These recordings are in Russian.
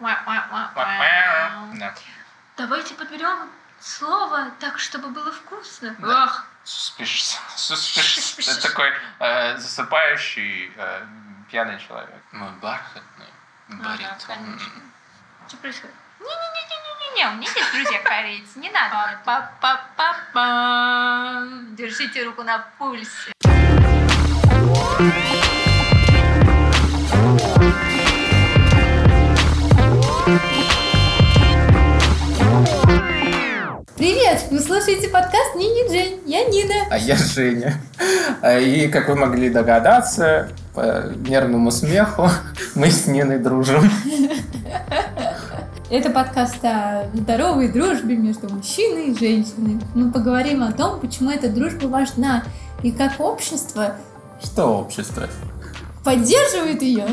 Да. Давайте подберем слово так, чтобы было вкусно. Да. Ах, Суспиш. Суспиш. Это такой э, засыпающий э, пьяный человек. Мой бархатный Ага, баритон. конечно. Что происходит? Не-не-не-не-не-не, у меня есть друзья корейцы, не надо. Па-па-па-па. Держите руку на пульсе. Привет! Вы слушаете подкаст Нини Джейн. Я Нина. А я Женя. А, И, как вы могли догадаться, по нервному смеху мы с Ниной дружим. Это подкаст о здоровой дружбе между мужчиной и женщиной. Мы поговорим о том, почему эта дружба важна и как общество Что общество? поддерживает ее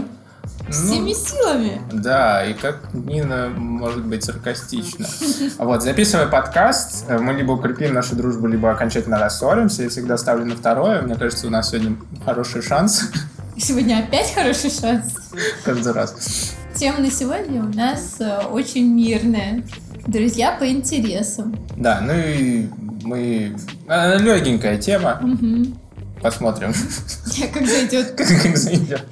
Ну, всеми силами. Да, и как Нина может быть саркастична. Вот, записывая подкаст, э, мы либо укрепим нашу дружбу, либо окончательно рассоримся. Я всегда ставлю на второе. Мне кажется, у нас сегодня хороший шанс Сегодня опять хороший шанс. каждый раз. Тема на сегодня у нас э, очень мирная. Друзья по интересам. Да, ну и мы... Легенькая тема. Мгм. Посмотрим, Как зайдет. как зайдет.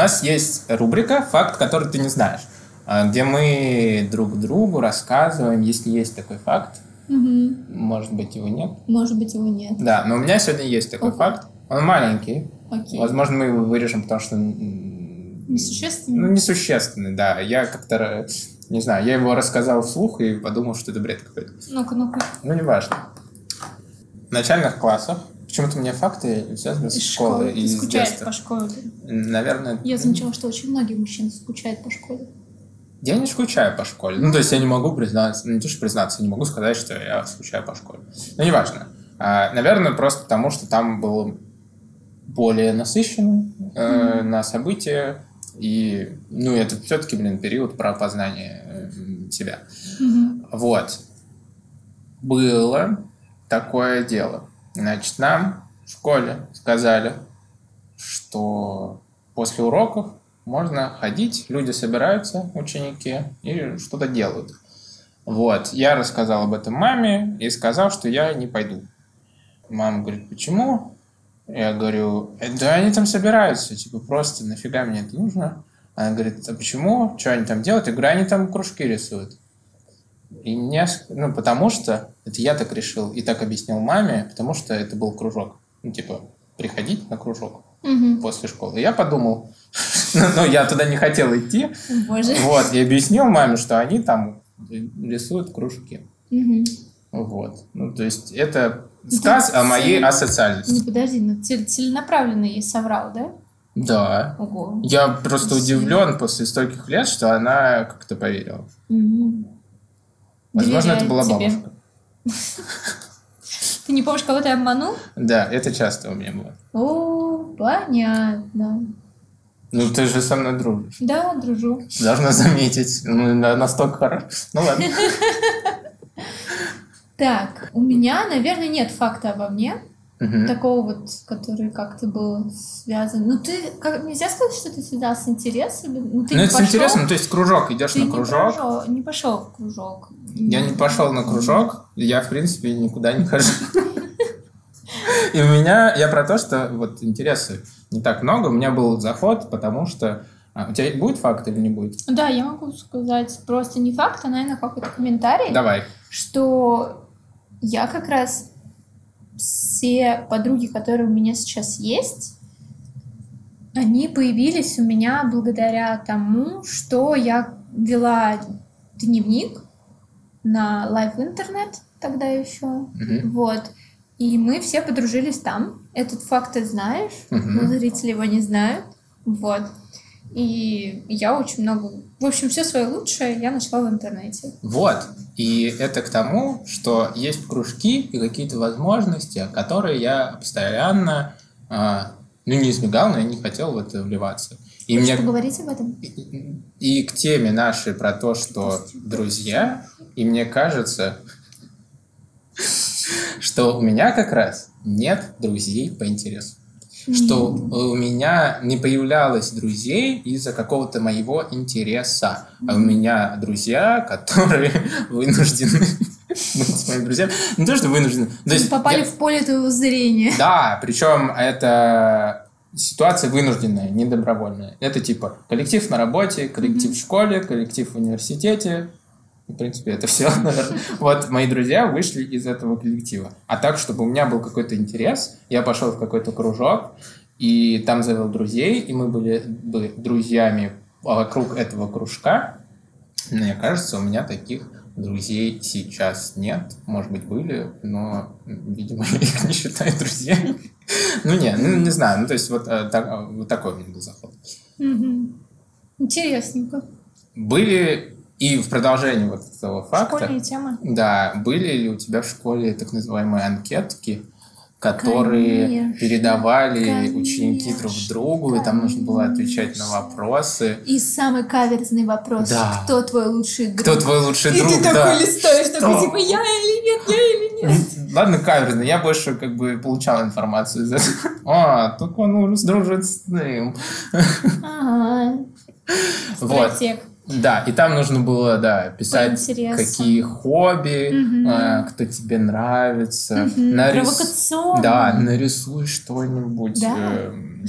Нас есть рубрика «Факт, который ты не знаешь», а, где мы друг другу рассказываем, если есть такой факт, Мгм. может быть, его нет. Может быть, его нет. Да, но у меня сегодня есть такой Ого. факт. Он маленький. Окей. Возможно, мы его вырежем, потому что... м, Несущественно? Ну, несущественный, да. Я как-то, не знаю, я его рассказал вслух и подумал, что это бред какой-то. Ну-ка, ну-ка. Ну, неважно. В начальных классах почему-то мне факты связаны с Из школы школы. и с детства. по школе. Наверное... Я замечала, что очень многие мужчины скучают по школе. Я не скучаю по школе. Ну, то есть я не могу признаться, ну, не то, что признаться, я не могу сказать, что я скучаю по школе. Но неважно. А, наверное, просто потому, что там был более насыщенный э, на события. И, ну, это все-таки, блин, период про познание э, себя. Вот. Было такое дело. Значит, нам в школе сказали, что после уроков можно ходить, люди собираются, ученики, и что-то делают. Вот. Я рассказал об этом маме и сказал, что я не пойду. Мама говорит, почему? Я говорю, «Э, да они там собираются, типа просто нафига мне это нужно? Она говорит, а почему? Что они там делают? Я говорю, они там кружки рисуют. И ск- ну, потому что, это я так решил и так объяснил маме, потому что это был кружок. Ну, типа, приходить на кружок Мгм. после школы. И я подумал, ну, я туда не хотел идти, Боже. вот, и объяснил маме, что они там рисуют кружки. Мгм. Вот. Ну, то есть, это сказ о моей цель- асоциальности. Ну подожди, ну цел- целенаправленно ей соврал, да? Да. Ого. Я просто Спасибо. удивлен после стольких лет, что она как-то поверила. Мгм. Возможно, это была тебе. бабушка. Ты не помнишь, кого ты обманул? Да, это часто у меня было. О, понятно. Ну, ты же со мной дружишь. Да, дружу. Должна заметить. Ну, на- настолько хорошо. Ну, ладно. Так, у меня, наверное, нет факта обо мне. Мгм. Такого вот, который как-то был связан. Ну, ты как, нельзя сказать, что ты связал с интересами. Ну, ты Ну, не это пошел, интересно. То есть, кружок. Идешь Ты на не, кружок. пошел, не пошел в кружок. Я не пошел на кружок, я, в принципе, никуда не хожу. И у меня, я про то, что вот интересы не так много. У меня был заход, потому что... А, у тебя будет факт или не будет? Да, я могу сказать просто не факт, а, наверное, какой-то комментарий. Давай. что я как раз все подруги, которые у меня сейчас есть, они появились у меня благодаря тому, что я вела дневник на LiveInternet тогда еще. Мгм. Вот. И мы все подружились там. Этот факт ты знаешь, Мгм. но зрители его не знают. Вот. И я очень много... В общем, все свое лучшее я нашла в интернете. Вот. И это к тому, что есть кружки и какие-то возможности, которые я постоянно, а, ну, не избегал, но я не хотел в это вливаться. И мне поговорить об этом? И- И к теме нашей про то, что друзья, и мне кажется, что у меня как раз нет друзей по интересу. Что у меня не появлялось друзей из-за какого-то моего интереса. А у меня друзья, которые вынуждены с моими друзьями. Не то, что вынуждены. То есть попали я- в поле твоего зрения. Да, причем это ситуация вынужденная, не добровольная. Это типа коллектив на работе, коллектив в школе, коллектив в университете. В принципе, это все. Вот мои друзья вышли из этого коллектива. А так, чтобы у меня был какой-то интерес, я пошел в какой-то кружок, и там завел друзей, и мы были бы друзьями вокруг этого кружка. Мне кажется, у меня таких друзей сейчас нет. Может быть, были, но, видимо, я их не считаю друзьями. Ну, не, ну, не знаю. Ну, то есть, вот, э, так- э, вот такой у меня был заход. Мгм. Интересненько. Были и в продолжении вот этого факта, Школьные темы. да, были ли у тебя в школе так называемые анкетки, которые Конечно, передавали конечно, ученики друг другу, и там нужно было отвечать на конечно. вопросы. И самый каверзный вопрос. Да. Кто твой лучший друг? Кто твой лучший И друг? ты да. такой листаешь, Что? такой, типа, я или нет, я или нет. Ладно, каверзно, я больше как бы получал информацию из этого. А, так он уже дружит с ним. Ага. Вот. Стратег. Да, и там нужно было, да, писать, какие хобби, Мгм. э, кто тебе нравится. Мгм. Нарис- Провокационно. Да, нарисуй что-нибудь. Да. эм,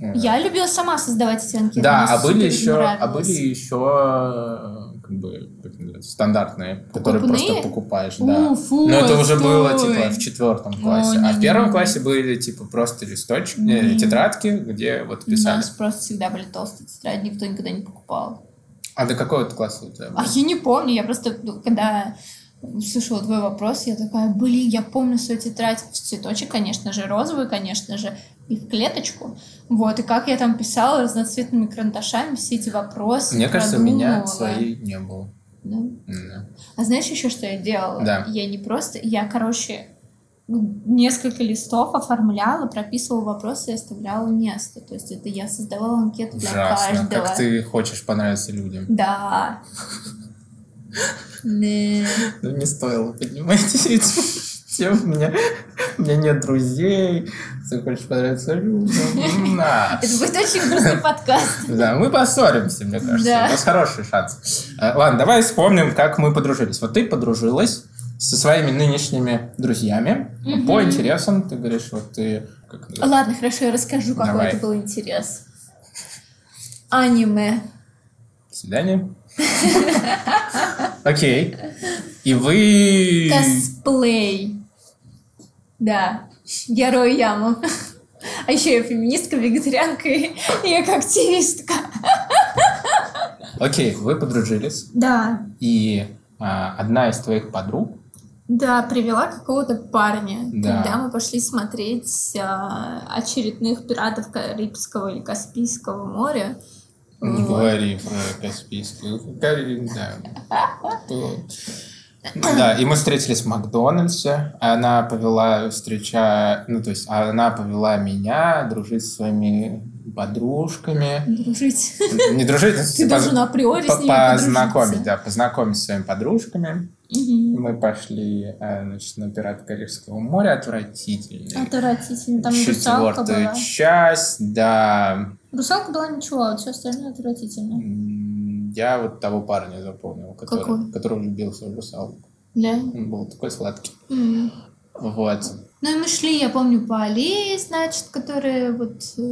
э, Я любила сама создавать анкеты. Да, а были еще, а были еще как бы как называется, стандартные, которые Покупные? просто покупаешь, У, да. фу, Но это уже было типа в четвертом классе, О, а в первом не-не-не. классе были типа просто листочки, э, Не. тетрадки, где вот У писали. нас просто всегда были толстые тетради, никто никогда не покупал. А до какого ты класса у тебя был? А я не помню, я просто, ну, когда услышала твой вопрос, я такая, блин, я помню свою тетрадь в цветочек, конечно же, розовый, конечно же, и в клеточку. Вот, и как я там писала разноцветными карандашами все эти вопросы. Мне кажется, у меня своей не было. Да. Да. А знаешь еще, что я делала? Да. Я не просто... Я, короче, несколько листов оформляла, прописывала вопросы и оставляла место. То есть это я создавала анкету для Ужасно. каждого. Как ты хочешь понравиться людям. Да. Не. Ну, не стоило поднимать эти темы. У меня, у меня нет друзей. Ты хочешь понравиться людям. На. Это будет очень грустный подкаст. Да, мы поссоримся, мне кажется. Да. У нас хороший шанс. Э, Ладно, давай вспомним, как мы подружились. Вот ты подружилась со своими нынешними друзьями Мгм. по интересам. Ты говоришь, вот ты... Как, Ладно, хорошо, я расскажу, какой Давай. это был интерес. Аниме. Свидание. Окей. И вы... Косплей. Да. Я рою яму. А еще я феминистка, вегетарианка и и активистка. Окей, вы подружились. Да. И а, одна из твоих подруг Да, привела какого-то парня, Да. когда мы пошли смотреть а, очередных пиратов Карибского или Каспийского моря. Не Вот. говори про Каспийскую. Какая- Да. То- Да, и мы встретились в Макдональдсе. Она повела встреча, ну то есть она повела меня дружить со своими подружками. Дружить. Не дружить, Ты должен априори с ними познакомить, да, познакомить с своими подружками. Мгм. Мы пошли, э, значит, на пират Карибского моря, отвратительный. Отвратительно. Там Четвертая была. часть, да. Русалка была ничего, а все остальное отвратительно. Я вот того парня запомнил, который, Какой? который влюбился в русалку. Да? Он был такой сладкий. М. Вот. Ну и мы шли, я помню, по аллее, значит, которые вот... э,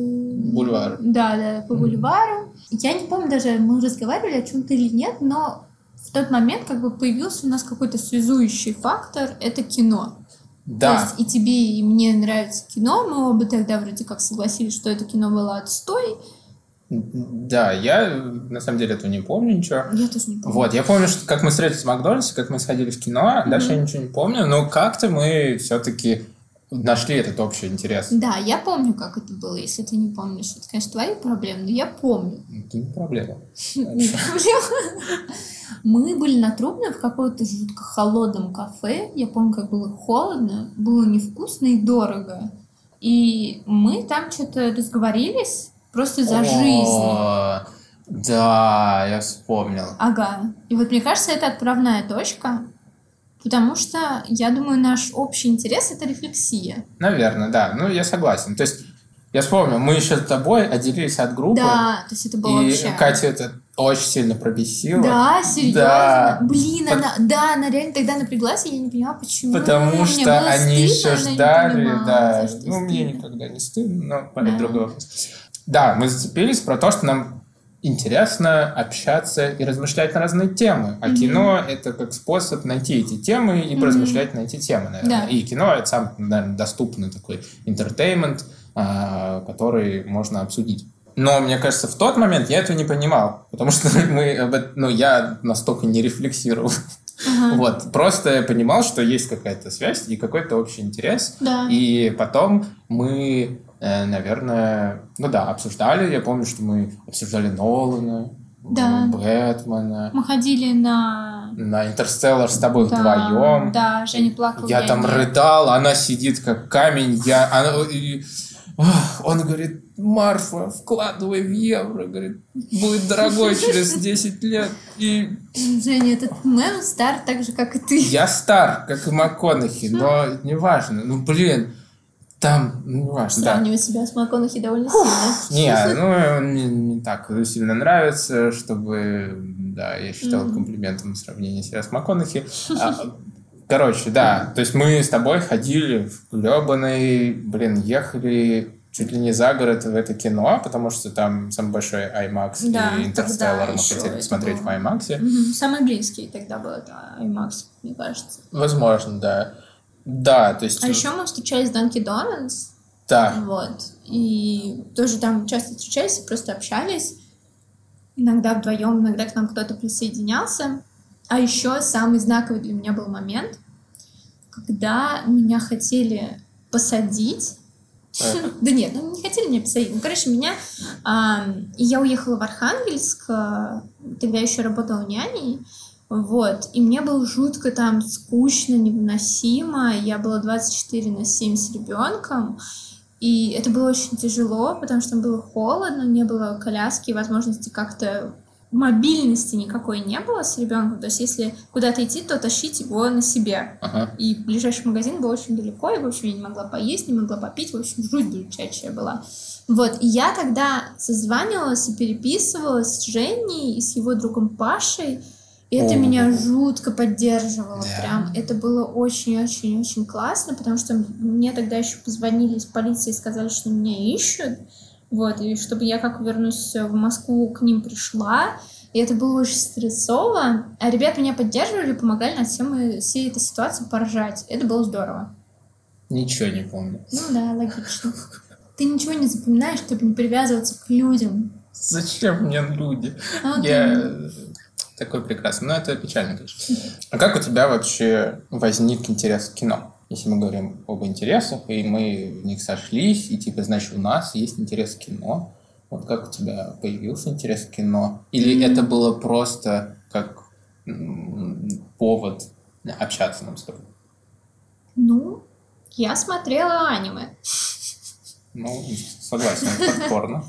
Бульвар. Да, да, по бульвару. Я не помню даже, мы разговаривали о чем-то или нет, но в тот момент как бы появился у нас какой-то связующий фактор, это кино. То Да, есть и тебе, и мне нравится кино, мы оба тогда вроде как согласились, что это кино было отстой. да, я на самом деле этого не помню ничего. Я тоже не помню. Вот, я помню, что как мы встретились в Макдональдсе, как мы сходили в кино, дальше я ничего не помню, но как-то мы все-таки нашли этот общий интерес. Да, я помню, как это было. Если ты не помнишь, это, конечно, твои проблемы, но я помню. Это не проблема. Не проблема. Мы были на Трубной в каком-то жутко холодном кафе. Я помню, как было холодно, было невкусно и дорого. И мы там что-то разговорились просто за жизнь. Да, я вспомнил. Ага. И вот мне кажется, это отправная точка, потому что, я думаю, наш общий интерес — это рефлексия. Наверное, да. Ну, я согласен. То есть Я вспомнил, мы еще с тобой отделились от группы. Да, то есть это было и вообще... Катя это очень сильно пробесила. Да, серьезно? Да. Блин, Под- она, да, она реально тогда напряглась, и я не поняла, почему. Потому Мне что они стыдно, еще ждали, понимала, да. Ну, мне стыдно. никогда не стыдно, но Да. другой вопрос. Да, мы зацепились про то, что нам интересно общаться и размышлять на разные темы. А Мгм. кино — это как способ найти эти темы и Мгм. поразмышлять на эти темы, наверное. Да. И кино — это самый, наверное, доступный такой интертеймент, а, который можно обсудить. Но, мне кажется, в тот момент я этого не понимал, потому что мы, об эт- ну, я настолько не рефлексировал. Ага. Вот, просто я понимал, что есть какая-то связь и какой-то общий интерес. Да. И потом мы, наверное, ну да, обсуждали. Я помню, что мы обсуждали Нолана, Да. Бэтмена, Мы ходили на... на Интерстеллар с тобой Да, вдвоем. Да, Женя плакал. Я там нет. рыдал, она сидит как камень. Я, она- и- он говорит, Марфа, вкладывай в евро, говорит, будет дорогой через 10 лет. И Женя, этот мем стар так же, как и ты. Я стар, как и МакКонахи, но неважно. Ну, блин, там, ну, неважно, да. Сравнивать себя с МакКонахи довольно сильно. Не, ну, мне не так сильно нравится, чтобы, да, я считал Мгм. комплиментом сравнение себя с МакКонахи. А, Короче, да, то есть мы с тобой ходили в гребаный, блин, ехали чуть ли не за город в это кино, потому что там самый большой IMAX Да, и Интерстеллар мы хотели посмотреть в. IMAX. Мгм. Самый близкий тогда был это IMAX, мне кажется. Возможно, да. Да, то есть... А еще мы встречались в Данки Дональдс, Да, вот, и тоже там часто встречались, просто общались, иногда вдвоем, иногда к нам кто-то присоединялся. А еще самый знаковый для меня был момент, когда меня хотели посадить. Так. Да нет, ну не хотели меня посадить. Ну, короче, меня... я уехала в Архангельск, а, тогда еще работала няней, вот, и мне было жутко там скучно, невыносимо. Я была 24 на 7 с ребенком, и это было очень тяжело, потому что было холодно, не было коляски, возможности как-то мобильности никакой не было с ребенком. То есть, если куда-то идти, то тащить его на себе. ага. И ближайший магазин был очень далеко, и, в общем, я не могла поесть, не могла попить, в общем, жуть жутчайшая была. Вот, и я тогда созванивалась и переписывалась с Женей и с его другом Пашей, это О. меня жутко поддерживало, Да. прям. Это было очень-очень-очень классно, потому что мне тогда еще позвонили из полиции и сказали, что меня ищут, вот, и чтобы я как вернусь в Москву, к ним пришла, и это было очень стрессово. А ребята меня поддерживали, помогали над всем, всей этой ситуации поржать. Это было здорово. Ничего не помню. Ну да, логично. Ты ничего не запоминаешь, чтобы не привязываться к людям. Зачем мне люди? А вот Я э, такой прекрасный. Но это печально, конечно. А как у тебя вообще возник интерес к кино? Если мы говорим об интересах, и мы в них сошлись, и типа, значит, у нас есть интерес к кино. Вот как у тебя появился интерес к кино? Или М. это было просто как повод общаться нам с тобой? Ну, я смотрела аниме. Ну, согласен, хардкорно.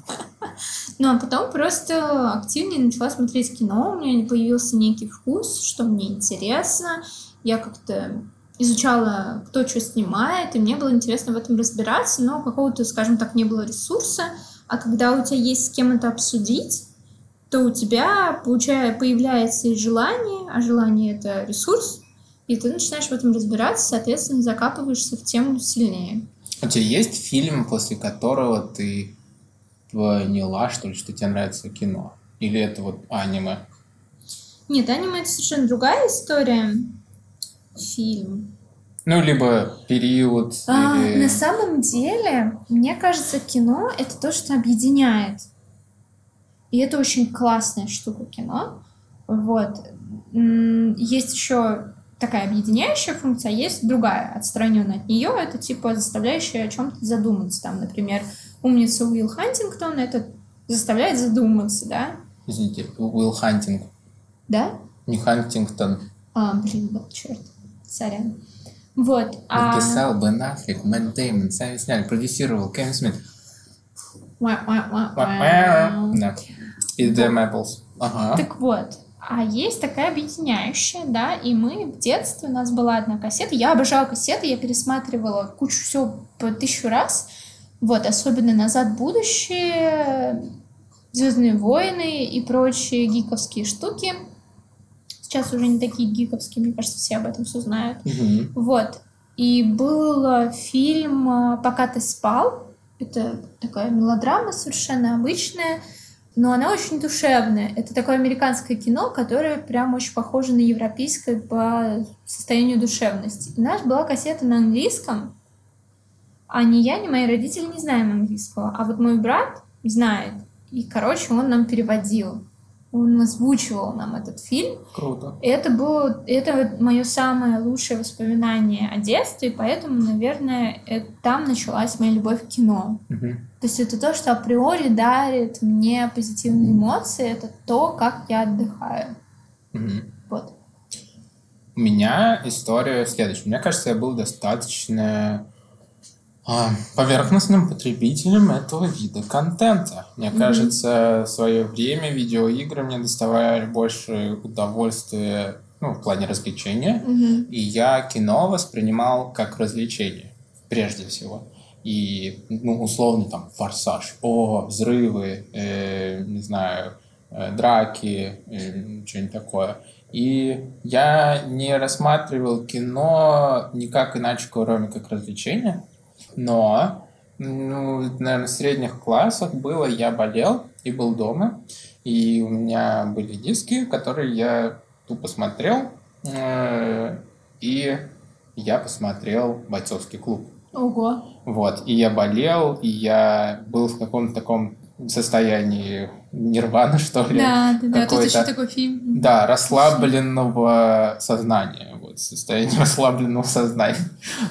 Ну, а потом просто активнее начала смотреть кино. У меня появился некий вкус, что мне интересно. Я как-то изучала, кто что снимает, и мне было интересно в этом разбираться, но какого-то, скажем так, не было ресурса. А когда у тебя есть с кем это обсудить, то у тебя получая, появляется и желание, а желание — это ресурс, и ты начинаешь в этом разбираться, соответственно, закапываешься в тему сильнее. У тебя есть фильм, после которого ты поняла, что ли, что тебе нравится кино? Или это вот аниме? Нет, аниме — это совершенно другая история. Фильм. Ну, либо период, А, или... на самом деле, мне кажется, кино — это то, что объединяет. И это очень классная штука кино. Вот. Есть еще такая объединяющая функция, а есть другая, отстраненная от нее. Это типа заставляющая о чем-то задуматься. Там, например, умница Уилл Хантингтон это заставляет задуматься, да? Извините, Уилл Хантинг. Да? Не Хантингтон. А, блин, был черт. Сорян. Вот. а- Написал Бен Аффлек, Мэтт Дэймон, сами сняли, продюсировал Кевин Смит. Да. И Дэм Эпплс. Ага. Так вот, а есть такая объединяющая, да, и мы в детстве, у нас была одна кассета, я обожала кассеты, я пересматривала кучу всего по тысячу раз, Вот, особенно «Назад в будущее», «Звездные войны» и прочие гиковские штуки. Сейчас уже не такие гиковские, мне кажется, все об этом все знают. Мгм. Вот. И был фильм «Пока ты спал». Это такая мелодрама совершенно обычная, но она очень душевная. Это такое американское кино, которое прям очень похоже на европейское по состоянию душевности. У нас была кассета на английском, а ни я, ни мои родители не знаем английского. А вот мой брат знает. И, короче, он нам переводил. Он озвучивал нам этот фильм. Круто. И это было, это мое самое лучшее воспоминание о детстве, поэтому, наверное, это, там началась моя любовь к кино. Мгм. То есть это то, что априори дарит мне позитивные эмоции, это то, как я отдыхаю. Мгм. Вот. У меня история следующая. Мне кажется, я был достаточно поверхностным потребителем этого вида контента. Мне Мгм. кажется, в свое время видеоигры мне доставали больше удовольствия ну, в плане развлечения. Мгм. И я кино воспринимал как развлечение, прежде всего. И, ну, условно, там, форсаж, о, взрывы, э, не знаю, э, драки, э, что-нибудь такое. И я не рассматривал кино никак иначе, кроме как развлечение. Но, ну, наверное, в средних классах было, я болел и был дома. И у меня были диски, которые я тупо смотрел. э, И я посмотрел «Бойцовский клуб». Ого. Вот, и я болел, и я был в каком-то таком состоянии нирваны, что ли. Да, да, да, тут еще такой фильм. Да, расслабленного сознания. Вот, состояние расслабленного сознания.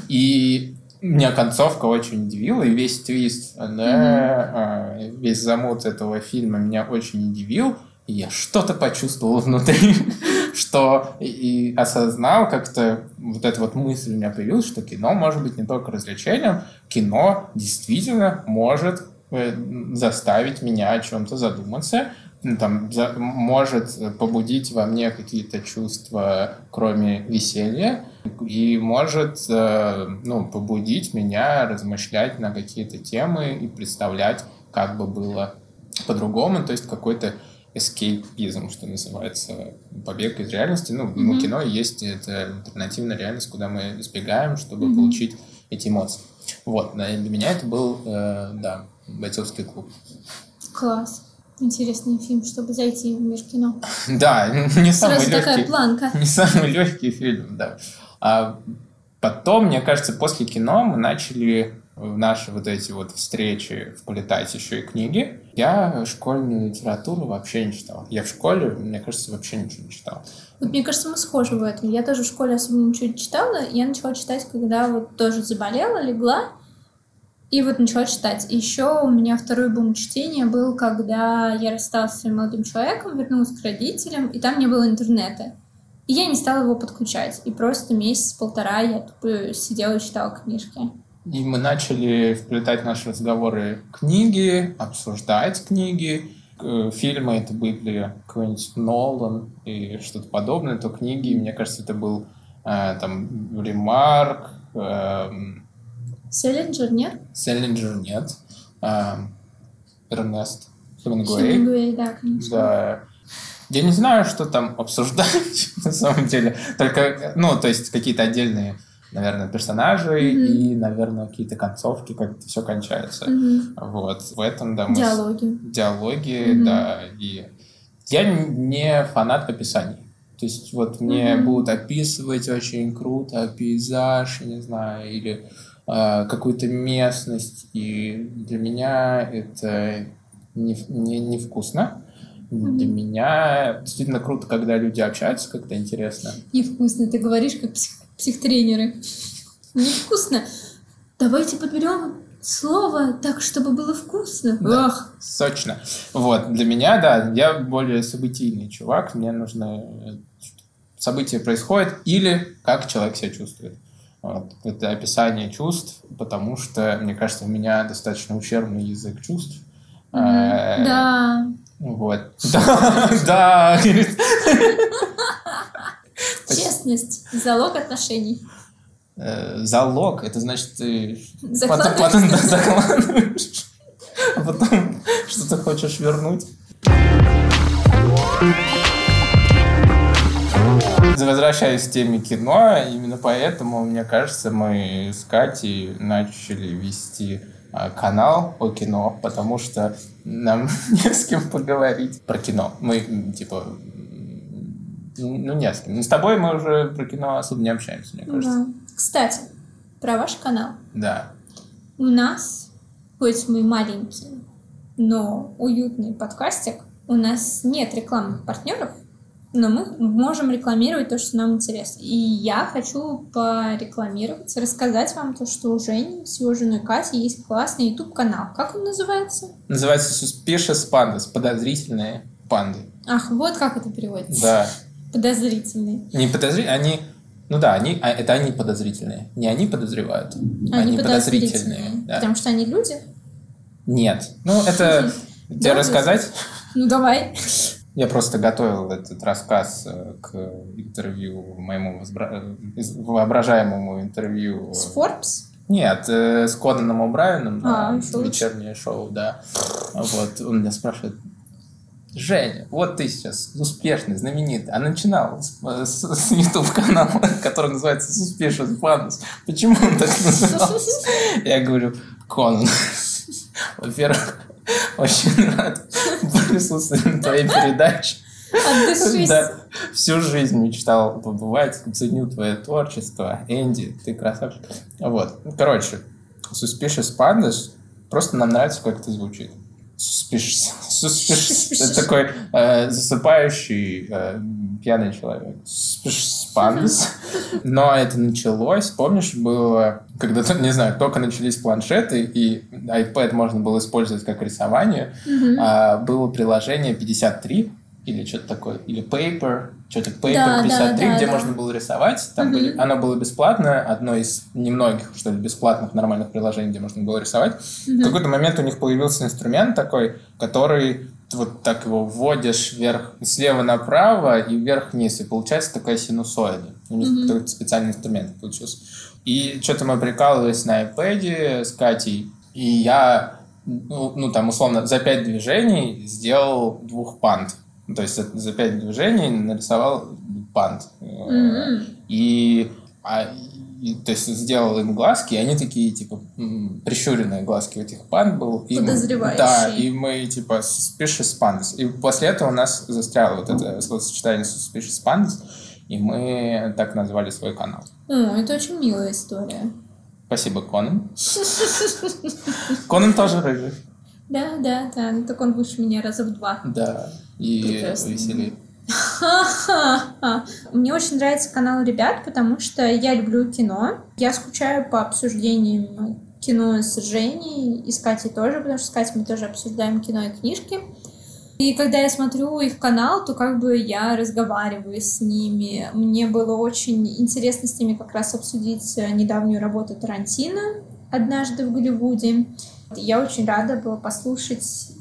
И меня концовка очень удивила, и весь твист, да, э, весь замут этого фильма меня очень удивил. И я что-то почувствовал внутри, что и и осознал как-то вот эта вот мысль у меня появилась, что кино может быть не только развлечением, кино действительно может э, заставить меня о чем-то задуматься, ну, там, за- может побудить во мне какие-то чувства, кроме веселья, и может э, ну, побудить меня размышлять на какие-то темы и представлять, как бы было по-другому, то есть какой-то эскейпизм, что называется, побег из реальности. Ну, ну, Мгм. кино есть это альтернативная реальность, куда мы избегаем, чтобы Мгм. получить эти эмоции. Вот, для меня это был, э, да, бойцовский клуб. Класс. Интересный фильм, чтобы зайти в мир кино. Да, не самый Сразу такая легкий, планка. не самый легкий фильм, да. А потом, мне кажется, после кино мы начали наши вот эти вот встречи вплетать еще и книги. Я школьную литературу вообще не читал. Я в школе, мне кажется, вообще ничего не читал. Вот мне кажется, мы схожи в этом. Я тоже в школе особо ничего не читала. Я начала читать, когда вот тоже заболела, легла. И вот начала читать. Еще у меня второй бум чтения был, когда я рассталась с своим молодым человеком, вернулась к родителям, и там не было интернета. И я не стала его подключать. И просто месяц-полтора я тупо сидела и читала книжки. И мы начали вплетать наши разговоры книги, обсуждать книги. Э, Фильмы это были какой-нибудь Нолан и что-то подобное, то книги, мне кажется, это был э, там Ремарк, эм, Селлинджер, нет? Селлинджер нет, эм, Эрнест Хемингуэй. Хемингуэй, да, конечно. Да. Я не знаю, что там обсуждать на самом деле. Только, ну, то есть какие-то отдельные, наверное, персонажи Мгм. и, наверное, какие-то концовки, как это все кончается. Мгм. Вот, в этом, да, мы... Диалоги. Диалоги, Мгм. да, и... Я не фанат описаний. То есть вот мне Мгм. будут описывать очень круто пейзаж, не знаю, или какую-то местность, и для меня это не, не, невкусно. Для Мгм. меня действительно круто, когда люди общаются, как-то интересно. Невкусно, ты говоришь, как псих- психотренеры. Невкусно. Давайте подберем слово так, чтобы было вкусно. Да. Ах. Сочно. Вот, для меня, да, я более событийный чувак, мне нужно э, событие происходит или как человек себя чувствует. Вот. Это описание чувств, потому что, мне кажется, у меня достаточно ущербный язык чувств. Э, Да. Вот. Да. Честность. Залог отношений. э, залог. Это значит, ты потом, закладываешь, а потом что-то хочешь вернуть. Возвращаясь к теме кино, именно поэтому, мне кажется, мы с Катей начали вести а, канал о кино, потому что нам не с кем поговорить про кино. Мы, типа, ну, не с кем. С тобой мы уже про кино особо не общаемся, мне кажется. Да. Кстати, про ваш канал. Да. У нас, хоть мы маленькие, но уютный подкастик, у нас нет рекламных партнеров, но мы можем рекламировать то, что нам интересно. И я хочу порекламировать, рассказать вам то, что у Жени с его женой Катей есть классный YouTube-канал. Как он называется? Называется Suspicious Pandas. Подозрительные панды. Ах, вот как это переводится. Да. Подозрительный. Не подозрительные, они... Ну да, они, а это они подозрительные. Не они подозревают, они, подозрительные. да. Потому что они люди? Нет. Ну, это... Тебе рассказать? Ну, давай. Я просто готовил этот рассказ э, к интервью, моему возбра- э, воображаемому интервью. С Forbes? Нет, э, с Конаном О'Брайеном А, на лучше. вечернее шоу, да. Вот, он меня спрашивает, Женя, вот ты сейчас успешный, знаменитый, а начинал с, с- с YouTube-канала, который называется Suspicious Pandas. Почему он так назывался? Я говорю, Конан, во-первых, очень рад присутствовать на твоей передаче. Отдышись. Да, всю жизнь мечтал побывать, ценю твое творчество. Энди, ты красавчик. Вот, короче, Suspicious Pandas, просто нам нравится, как это звучит. Suspicious. Это такой э, засыпающий э, пьяный человек. Suspicious Pandas. Но это началось, помнишь, было, когда, не знаю, только начались планшеты, и iPad можно было использовать как рисование, Мгм. а, было приложение 53 или что-то такое, или Paper, что-то Paper Да, да, 53, да, где да. можно было рисовать. Там Мгм. были, оно было бесплатное, одно из немногих, что ли, бесплатных нормальных приложений, где можно было рисовать. В Мгм. какой-то момент у них появился инструмент такой, который ты вот так его вводишь вверх, слева направо и вверх-вниз, и получается такая синусоида. У них Мгм. такой специальный инструмент получился. И что-то мы прикалывались на iPad с Катей, и я, ну, ну, там, условно, за пять движений сделал двух панд. Ну, То есть за, за пять движений нарисовал. Э, Мгм. И, а, и- то есть сделал им глазки, и они такие, типа, прищуренные глазки у этих панд был. И мы-. Да, и мы, типа, suspicious pandas. И после этого у нас застряло вот это словосочетание suspicious pandas, и мы так назвали свой канал. О, это очень милая история. Спасибо, Конан. Конан тоже рыжий. Да, да, да. Ну, так он выше меня раза в два. Да, и Прекрасно. веселее. Мне очень нравится канал ребят, потому что я люблю кино. Я скучаю по обсуждениям кино с Женей и с Катей тоже, потому что с Катей мы тоже обсуждаем кино и книжки. И когда я смотрю их канал, то как бы я разговариваю с ними. Мне было очень интересно с ними как раз обсудить недавнюю работу Тарантино «Однажды в Голливуде». Я очень рада была послушать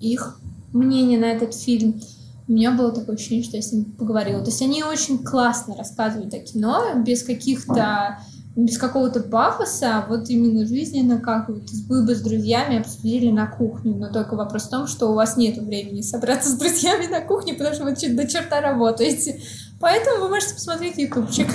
их мнение на этот фильм. У меня было такое ощущение, что я с ними поговорила. То есть они очень классно рассказывают о кино, без каких-то без какого-то пафоса, а вот именно жизненно, как вот вы бы с друзьями обсудили на кухне. Но только вопрос в том, что у вас нет времени собраться с друзьями на кухне, потому что вы до черта работаете. Поэтому вы можете посмотреть ютубчик.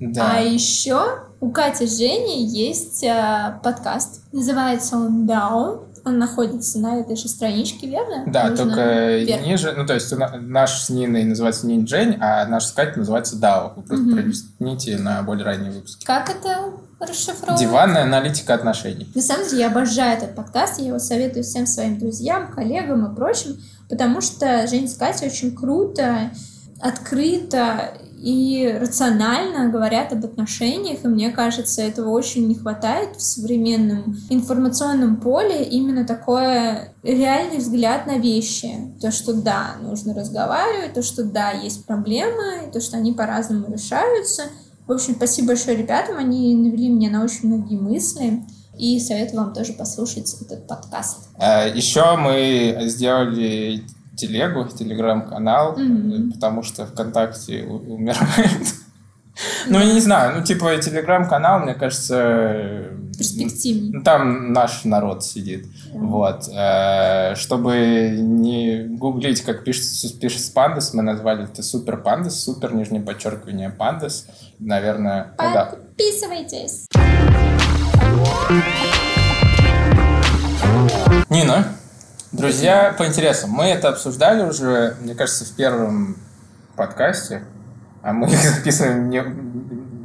Да. А еще у Кати с Женей есть а, подкаст. Называется он Down. Он находится на этой же страничке, верно? Да, Нужно только вверх. ниже, ну то есть наш с Ниной называется не Джень, а наш с Катей называется Дао. Вы просто Мгм. пролистните на более ранние выпуски. Как это расшифровывать? Диванная аналитика отношений. На самом деле я обожаю этот подкаст, я его советую всем своим друзьям, коллегам и прочим, потому что Женя с Катей очень круто, открыто и рационально говорят об отношениях, и мне кажется, этого очень не хватает в современном информационном поле, именно такой реальный взгляд на вещи. То, что да, нужно разговаривать, то, что да, есть проблемы, то, что они по-разному решаются. В общем, спасибо большое ребятам, они навели меня на очень многие мысли. И советую вам тоже послушать этот подкаст. Еще А, мы сделали телегу, телеграм-канал, Мгм. потому что ВКонтакте умирает. Ну, я не знаю, ну, типа, телеграм-канал, мне кажется... э, Перспективнее. ну, Там наш народ сидит. Вот. Э, Чтобы не гуглить, как пишется, пишется пандас, мы назвали это супер пандас, супер, нижнее подчеркивание пандас. Наверное, ну да. Подписывайтесь. Нина, друзья по интересам. Мы это обсуждали уже, мне кажется, в первом подкасте, а мы их записываем не,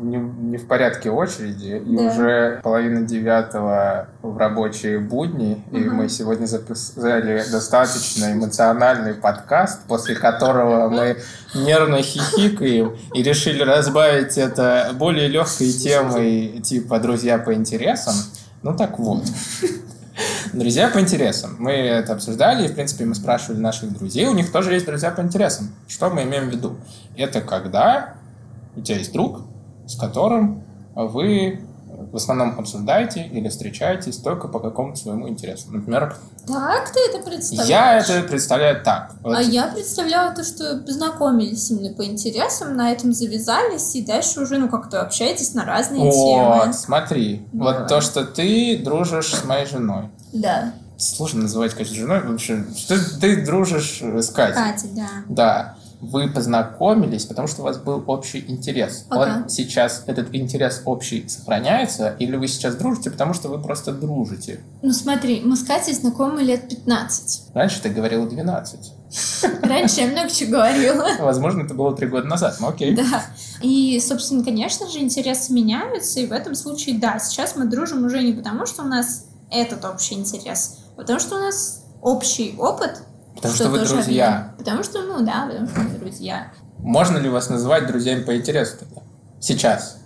не, не в порядке очереди, и Да. уже половина девятого в рабочие будни, и Мгм. мы сегодня записали достаточно эмоциональный подкаст, после которого мы нервно хихикаем и решили разбавить это более легкой темой, типа «Друзья по интересам». Ну так вот. Друзья по интересам. Мы это обсуждали, и, в принципе, мы спрашивали наших друзей. У них тоже есть друзья по интересам. Что мы имеем в виду? Это когда у тебя есть друг, с которым вы в основном обсуждаете или встречаетесь только по какому-то своему интересу. Например, Так ты это представляешь? я это представляю так. Вот А я представляла то, что познакомились именно по интересам, на этом завязались, и дальше уже, ну, как-то общаетесь на разные Вот, темы. смотри. Давай. Вот то, что ты дружишь с моей женой. Да. Сложно называть, конечно, женой. В общем, что ты дружишь с Катей. Катя, да. Да, вы познакомились, потому что у вас был общий интерес. Ага. Он сейчас, этот интерес общий сохраняется, или вы сейчас дружите, потому что вы просто дружите? Ну, смотри, мы с Катей знакомы лет 15. Раньше ты говорила 12. Раньше я много чего говорила. Возможно, это было три года назад, но окей. Да. И, собственно, конечно же, интересы меняются, и в этом случае, да, сейчас мы дружим уже не потому, что у нас этот общий интерес, а потому что у нас общий опыт. Потому что вы тоже друзья. объединяет. Потому что, ну да, потому что мы друзья. Можно ли вас называть друзьями по интересу тогда? Сейчас.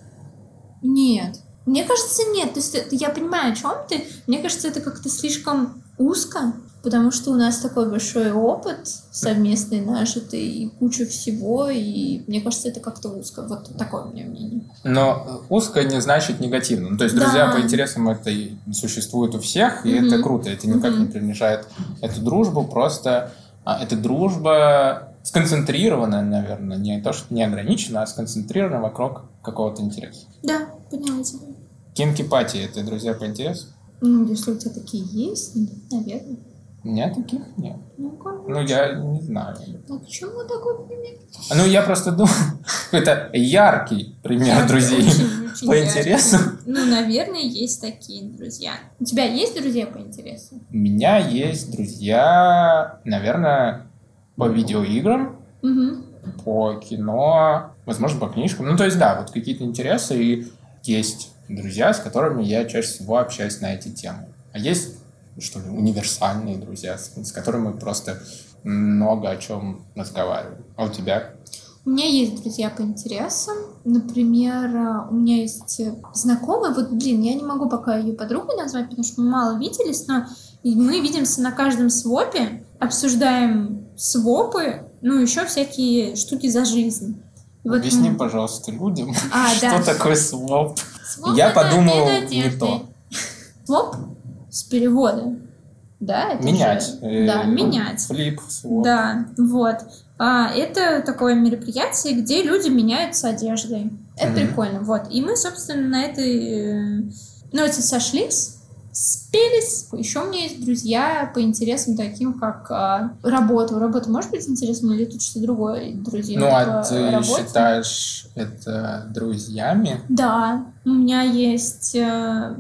Нет. Мне кажется, нет. То есть это- я понимаю, о чем ты. Мне кажется, это как-то слишком узко, потому что у нас такой большой опыт совместный нажитый, и куча всего, и мне кажется, это как-то узко. Вот такое у меня мнение. Но узко не значит негативно. Ну, то есть Да. друзья по интересам это существует у всех, и Мгм. это круто. Это никак Мгм. не принижает эту дружбу, просто а, эта дружба сконцентрированная, наверное, не то, что не ограничена, а сконцентрирована вокруг какого-то интереса. Да, поняла тебя. Кинки-пати – это друзья по интересу? Ну, если у тебя такие есть, наверное. У меня таких нет. Ну-ка. Ну, я не знаю. А почему такой пример? Ну, я просто думаю, какой-то яркий пример друзей по яркий. интересам. Ну, наверное, есть такие друзья. У тебя есть друзья по интересу? У меня есть друзья, наверное, по видеоиграм, по кино, возможно, по книжкам. Ну, то есть, да, вот какие-то интересы, и есть друзья, с которыми я чаще всего общаюсь на эти темы. А есть, что ли, универсальные друзья, с, которыми мы просто много о чем разговариваем. А у тебя? У меня есть друзья по интересам. Например, э, у меня есть э, знакомая, вот, блин, я не могу пока ее подругой назвать, потому что мы мало виделись, но мы видимся на каждом свопе, обсуждаем свопы, ну, еще всякие штуки за жизнь. Вот Объясни, мы- пожалуйста, людям, А, что да. такое своп. Своп Я подумал не то. Своп с перевода. Да, это Менять. же- Э, Да, менять. Флип. Да, вот. А, это такое мероприятие, где люди меняются одеждой. Это Мгм. прикольно, вот. И мы, собственно, на этой э, ноте сошлись, спелись. Еще у меня есть друзья по интересам таким, как а, работа. Работа может быть интересна или тут что-то другое? Друзья Ну, а ты работе? считаешь это друзьями? Да, у меня есть э,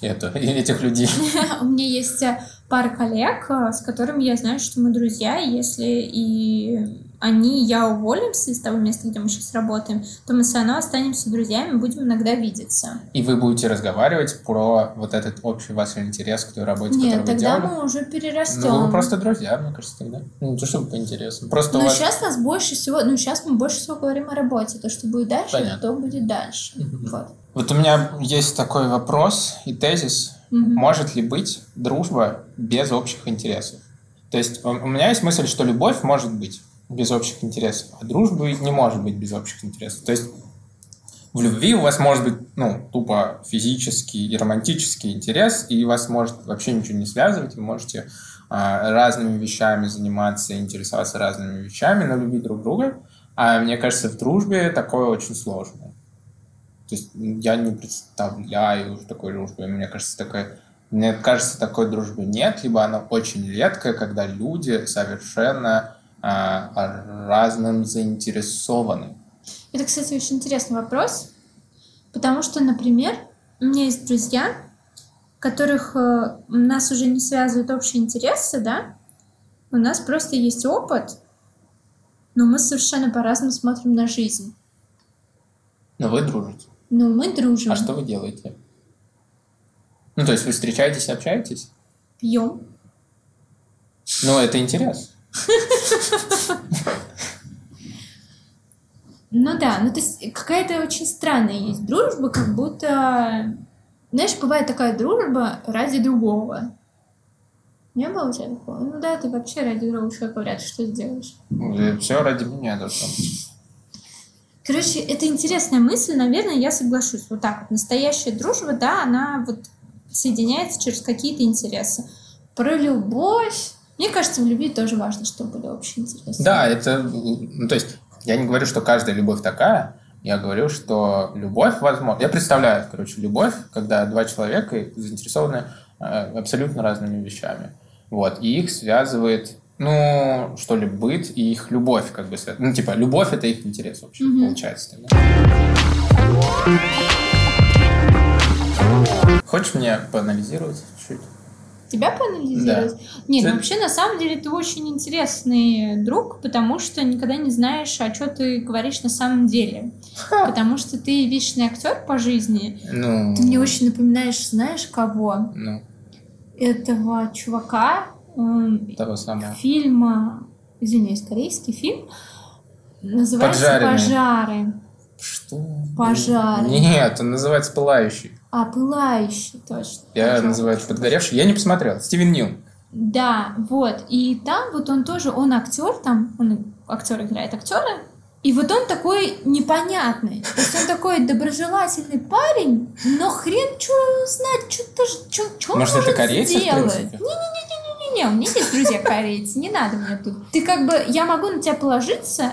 Это, этих людей? У меня есть э, пара коллег, э, с которыми я знаю, что мы друзья, если и они, и я уволимся из того места, где мы сейчас работаем, то мы все равно останемся друзьями, будем иногда видеться. И вы будете разговаривать про вот этот общий ваш интерес к той работе, Нет, которую вы тогда делали? мы уже перерастем. Ну, вы просто друзья, мне кажется, тогда. Ну, то, чтобы по интересам. Просто Но вас... сейчас нас больше всего, ну сейчас мы больше всего говорим о работе. То, что будет дальше, Понятно. то будет дальше. Мгм. Вот. Вот у меня есть такой вопрос и тезис. Мгм. Может ли быть дружба без общих интересов? То есть у меня есть мысль, что любовь может быть без общих интересов, а дружба не может быть без общих интересов. То есть в любви у вас может быть, ну, тупо физический и романтический интерес, и вас может вообще ничего не связывать, вы можете а, разными вещами заниматься, интересоваться разными вещами, но любить друг друга. А мне кажется, в дружбе такое очень сложно. То есть я не представляю такой дружбы. Мне кажется, такой, мне кажется, такой дружбы нет, либо она очень редкая, когда люди совершенно разным заинтересованы. Это, кстати, очень интересный вопрос, потому что, например, у меня есть друзья, которых э, нас уже не связывают общие интересы, да? У нас просто есть опыт, но мы совершенно по-разному смотрим на жизнь. Но вы дружите. Ну, мы дружим. А что вы делаете? Ну, то есть вы встречаетесь общаетесь? Пьем. Ну, это интерес. Ну да, ну то есть какая-то очень странная есть дружба, как будто... Знаешь, бывает такая дружба ради другого. Не было у тебя такого? Ну да, ты вообще ради другого человека вряд ли что сделаешь. Все ради меня должно быть. Короче, это интересная мысль, наверное, я соглашусь. Вот так вот. Настоящая дружба, да, она вот соединяется через какие-то интересы. Про любовь. Мне кажется, в любви тоже важно, чтобы были общие интересы. Да, это... Ну, то есть, я не говорю, что каждая любовь такая. Я говорю, что любовь возможно... Я представляю, короче, любовь, когда два человека заинтересованы э, абсолютно разными вещами. Вот. И их связывает ну, что ли, быт и их любовь, как бы, ну, типа, любовь — это их интерес вообще, mm-hmm. получается. Да? Хочешь мне поанализировать чуть-чуть? Тебя поанализировать? Да. Нет, Ты- ну, вообще, на самом деле, ты очень интересный друг, потому что никогда не знаешь, о чем ты говоришь на самом деле. Потому что ты вечный актер по жизни. Ну, Ты мне очень напоминаешь, знаешь, кого? ну, Этого чувака, эм, того самого. фильма, извиняюсь, корейский фильм, называется. «Пожары». Что? Пожары. Нет, он называется «Пылающий». А, «Пылающий», точно. Я Пожары. называю это «Подгоревший». Я не посмотрел. Стивен Нил. Да, вот. И там вот он тоже, он актер, там, он актер играет актера, и вот он такой непонятный. То есть он такой доброжелательный парень, но хрен что знать, что он Может, это корейцы, сделать. Не-не-не-не-не, у меня есть друзья корейцы, не надо мне тут. Ты как бы, я могу на тебя положиться,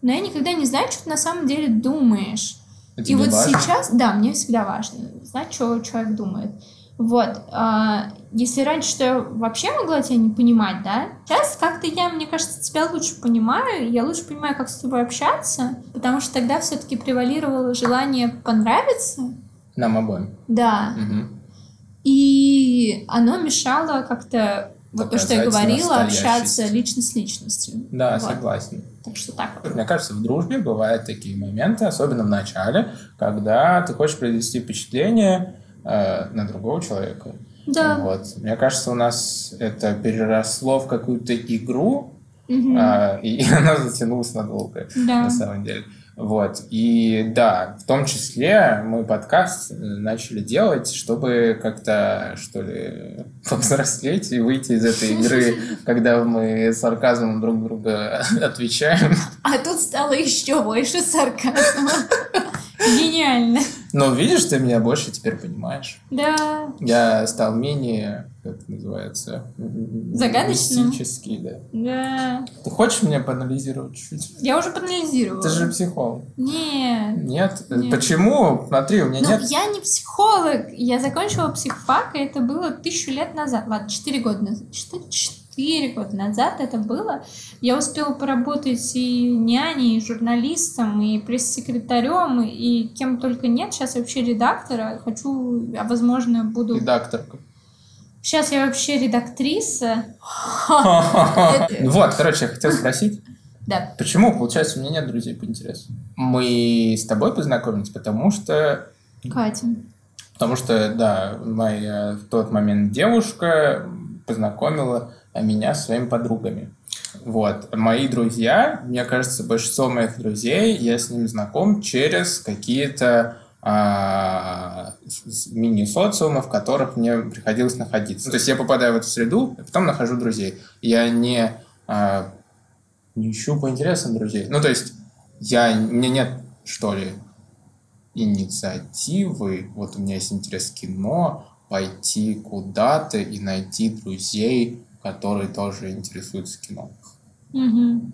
но я никогда не знаю, что ты на самом деле думаешь. Это И вот важно? сейчас, да, мне всегда важно знать, что человек думает. Вот, а, если раньше что я вообще могла тебя не понимать, да, сейчас как-то я, мне кажется, тебя лучше понимаю, я лучше понимаю, как с тобой общаться, потому что тогда все-таки превалировало желание понравиться, Нам обоим. да, Мгм. и оно мешало как-то, вот то, что я говорила, общаться личность с личностью. Да, Вот. согласен. Так что так вот. Мне кажется, в дружбе бывают такие моменты, особенно в начале, когда ты хочешь произвести впечатление э, на другого человека. Да. Вот. Мне кажется, у нас это переросло в какую-то игру, Мгм. а, и она затянулась надолго, Да. на самом деле. Вот. И да, в том числе мы подкаст э, начали делать, чтобы как-то, что ли, повзрослеть и выйти из этой игры, когда мы сарказмом друг друга отвечаем. А тут стало еще больше сарказма. Гениально. Но видишь, ты меня больше теперь понимаешь. Да. Я стал менее, как это называется, Загадочным? мистический, да. Да. Ты хочешь меня поанализировать чуть-чуть? Я уже проанализировала. Ты же психолог. Нет. Нет? Нет. Почему? Смотри, у меня Ну, нет... я не психолог. Я закончила психфак, и это было тысячу лет назад. Ладно, четыре года назад. Четыре, четыре года назад это было. Я успела поработать и няней, и журналистом, и пресс-секретарем, и кем только нет. Сейчас вообще редактора. Хочу, а возможно, буду... Редакторка. Сейчас я вообще редактриса. Вот, короче, я хотел спросить, Да. почему, получается, у меня нет друзей по интересу? Мы с тобой познакомились, потому что Катя. Потому что, да, моя в тот момент девушка познакомила меня с своими подругами. Вот. Мои друзья, мне кажется, большинство моих друзей, я с ними знаком через какие-то а, мини-социумы, в которых мне приходилось находиться. То есть я попадаю в эту среду, а потом нахожу друзей. Я не, а, не ищу по интересам друзей. Ну, то есть я, у меня нет, что ли, инициативы, вот у меня есть интерес в кино, пойти куда-то и найти друзей, которые тоже интересуются кино. Мгм.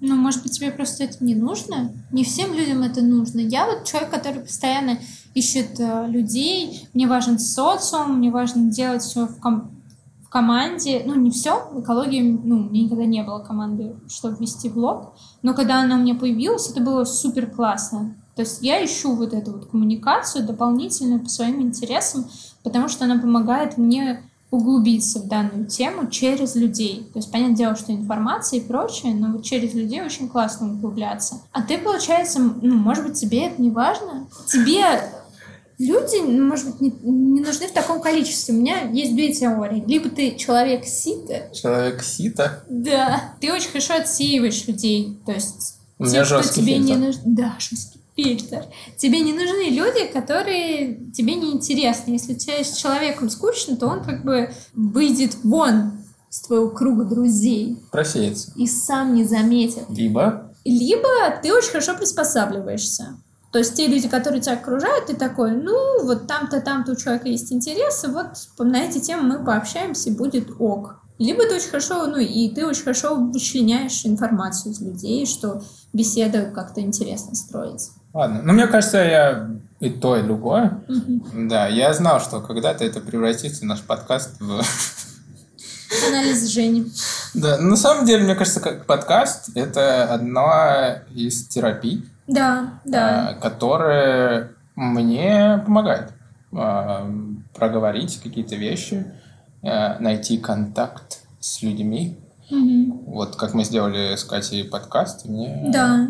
Ну, может быть, тебе просто это не нужно? Не всем людям это нужно. Я вот человек, который постоянно ищет э, людей. Мне важен социум, мне важно делать все в, ком- в команде. Ну, не все. В экологии, ну, у меня никогда не было команды, чтобы вести блог. Но когда она у меня появилась, это было супер классно. То есть я ищу вот эту вот коммуникацию дополнительную по своим интересам, потому что она помогает мне углубиться в данную тему через людей. То есть, понятное дело, что информация и прочее, но вот через людей очень классно углубляться. А ты, получается, ну, может быть, тебе это не важно? Тебе люди, ну, может быть, не, не нужны в таком количестве. У меня есть две теории. Либо ты человек сита. Человек сита. Да. Ты очень хорошо отсеиваешь людей. То есть, У меня кто жесткий тебе не фильтр. нужны. Да, жесткий фильтр. Тебе не нужны люди, которые тебе не интересны. Если тебе с человеком скучно, то он как бы выйдет вон из твоего круга друзей Просеется. и сам не заметит. Либо Либо ты очень хорошо приспосабливаешься. То есть те люди, которые тебя окружают, ты такой, ну, вот там-то, там-то у человека есть интересы, вот на эти темы мы пообщаемся, будет ок. Либо ты очень хорошо, ну, и ты очень хорошо вычленяешь информацию из людей, что беседу как-то интересно строить. Ладно. Ну, мне кажется, я и то, и другое. Мгм. Да, я знал, что когда-то это превратится наш подкаст в... Анализ Жени. Да, на самом деле, мне кажется, как подкаст — это одна из терапий, Да, да. а, которая мне помогает а, проговорить какие-то вещи, найти контакт с людьми. Мгм. Вот как мы сделали с Катей подкаст, мне Да.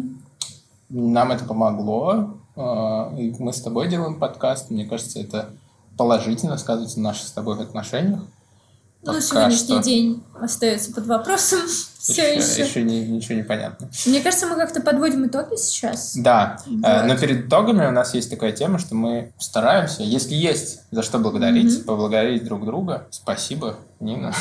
нам это помогло. а, и мы с тобой делаем подкаст. Мне кажется, это положительно сказывается на наших с тобой отношениях. Ну, Пока сегодняшний что. день остается под вопросом. Все еще, еще. еще не- ничего не понятно. Мне кажется, мы как-то подводим итоги сейчас. Да, э, Вот. но перед итогами у нас есть такая тема, что мы стараемся, если есть за что благодарить, Мгм. поблагодарить друг друга. Спасибо, Нина.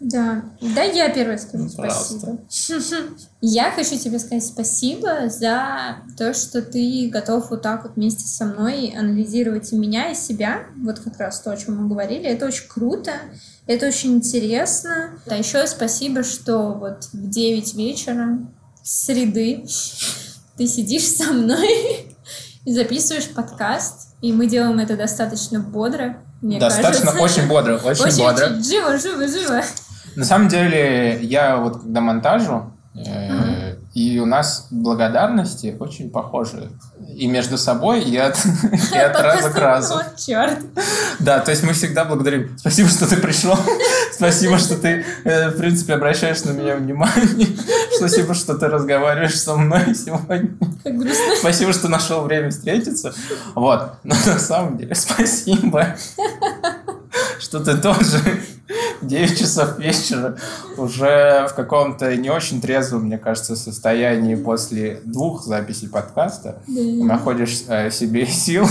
Да. Да, я первая скажу Ну, спасибо. Я хочу тебе сказать спасибо за то, что ты готов вот так вот вместе со мной анализировать и меня, и себя. Вот как раз то, о чем мы говорили. Это очень круто, это очень интересно. А еще спасибо, что вот в 9 вечера среды ты сидишь со мной и записываешь подкаст. И мы делаем это достаточно бодро, мне Достаточно кажется. очень бодро, очень, Очень, бодро. живо, живо, живо. На самом деле, я вот когда монтажу, э, и у нас благодарности очень похожи. И между собой, и от, и от раза к разу. Вот черт. Да, то есть мы всегда благодарим. Спасибо, что ты пришел. Спасибо, что ты, э, в принципе, обращаешь на меня внимание. Спасибо, что ты разговариваешь со мной сегодня. Как грустно. Спасибо, что нашел время встретиться. Вот. Но на самом деле, спасибо, что ты тоже 9 часов вечера уже в каком-то не очень трезвом, мне кажется, состоянии после двух записей подкаста Да. находишь э, себе сил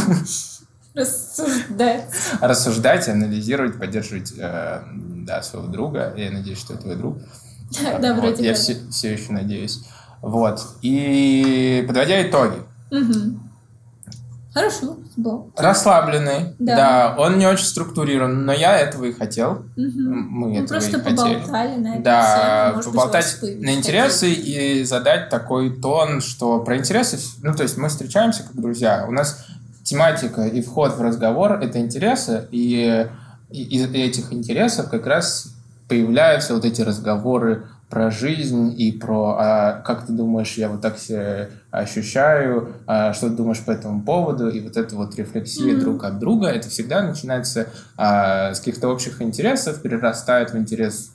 Рассуждать. рассуждать, анализировать, поддерживать э, да, своего друга. Я надеюсь, что это твой друг. Да, Вот, вроде Я все, все еще надеюсь. Вот. И подводя итоги. Мгм. Хорошо, был. Расслабленный. Да. Да. он не очень структурирован, но я этого и хотел. Мгм. Мы Мы этого просто и хотели. поболтали на эту Да, тему. Быть, поболтать появились на интересы и задать такой тон, что про интересы, ну, то есть мы встречаемся как друзья, у нас тематика и вход в разговор — это интересы, и из этих интересов как раз появляются вот эти разговоры про жизнь и про а, как ты думаешь, я вот так себя ощущаю, а, что ты думаешь по этому поводу, и вот эта вот рефлексия Мгм. друг от друга, это всегда начинается а, с каких-то общих интересов, перерастает в интерес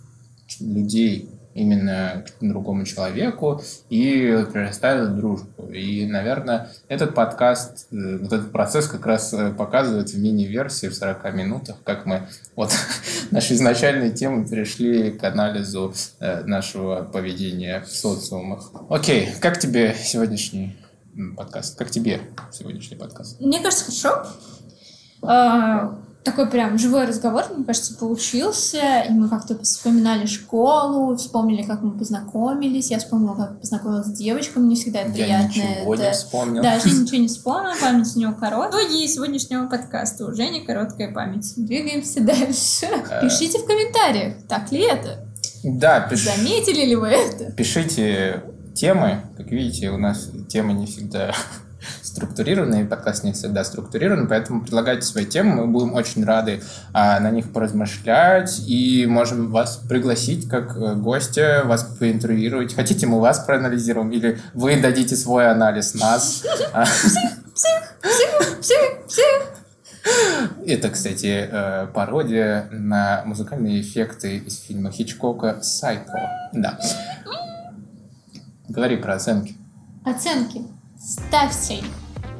людей именно к другому человеку и прирастает дружбу. И, наверное, этот подкаст, э, вот этот процесс как раз э, показывает в мини-версии в 40 минутах, как мы от нашей изначальной темы перешли к анализу э, нашего поведения в социумах. Окей, как тебе сегодняшний подкаст? Как тебе сегодняшний подкаст? Мне кажется, хорошо. Такой прям живой разговор, мне кажется, получился. И мы как-то вспоминали школу, вспомнили, как мы познакомились. Я вспомнила, как познакомилась с девочкой. Мне всегда это Я приятно. ничего не это- вспомнил. Да, Женя ничего не вспомнила, память у него короткая. Итоги сегодняшнего подкаста. У Жени короткая память. Двигаемся дальше. Э. Пишите в комментариях, так ли это? Да, пиш- Заметили ли вы это? Пишите темы. Как видите, у нас темы не всегда структурированные, подкаст не всегда структурирован, поэтому предлагайте свои темы, мы будем очень рады а, на них поразмышлять и можем вас пригласить как э, гостя, вас поинтервьюировать. Хотите, мы вас проанализируем или вы дадите свой анализ нас. Это, кстати, э, пародия на музыкальные эффекты из фильма Хичкока «Сайко». Да. Говори про оценки. Оценки. Ставьте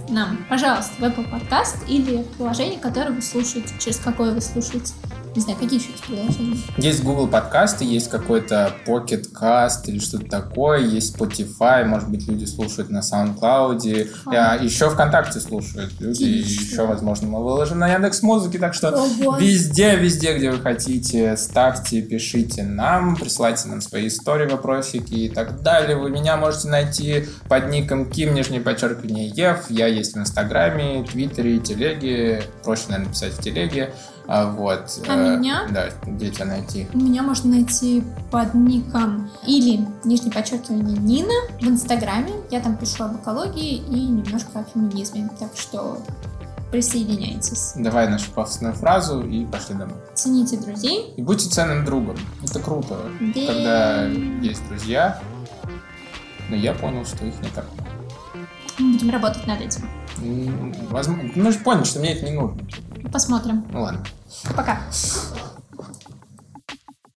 нам, пожалуйста, в Apple Podcast или в приложении, которое вы слушаете, через какое вы слушаете. Не знаю, какие еще есть приложения? Есть Google подкасты, есть какой-то Pocket Cast или что-то такое, есть Spotify, может быть, люди слушают на SoundCloud, а, еще ВКонтакте слушают люди, и еще, возможно, мы выложим на Яндекс Музыке, так что Ого. везде, везде, где вы хотите, ставьте, пишите нам, присылайте нам свои истории, вопросики и так далее. Вы меня можете найти под ником Ким, нижнее подчеркивание Ев, я есть в Инстаграме, Твиттере, Телеге, проще, наверное, писать в Телеге. А, вот. А э, меня? Да, где тебя найти? Меня можно найти под ником или нижнее подчеркивание Нина в Инстаграме. Я там пишу об экологии и немножко о феминизме. Так что присоединяйтесь. Давай нашу пафосную фразу и пошли домой. Цените друзей. И будьте ценным другом. Это круто, Да. когда есть друзья. Но я понял, что их не так. Будем работать над этим. Возможно, мы же поняли, что мне это не нужно. Посмотрим. Ну ладно. Пока.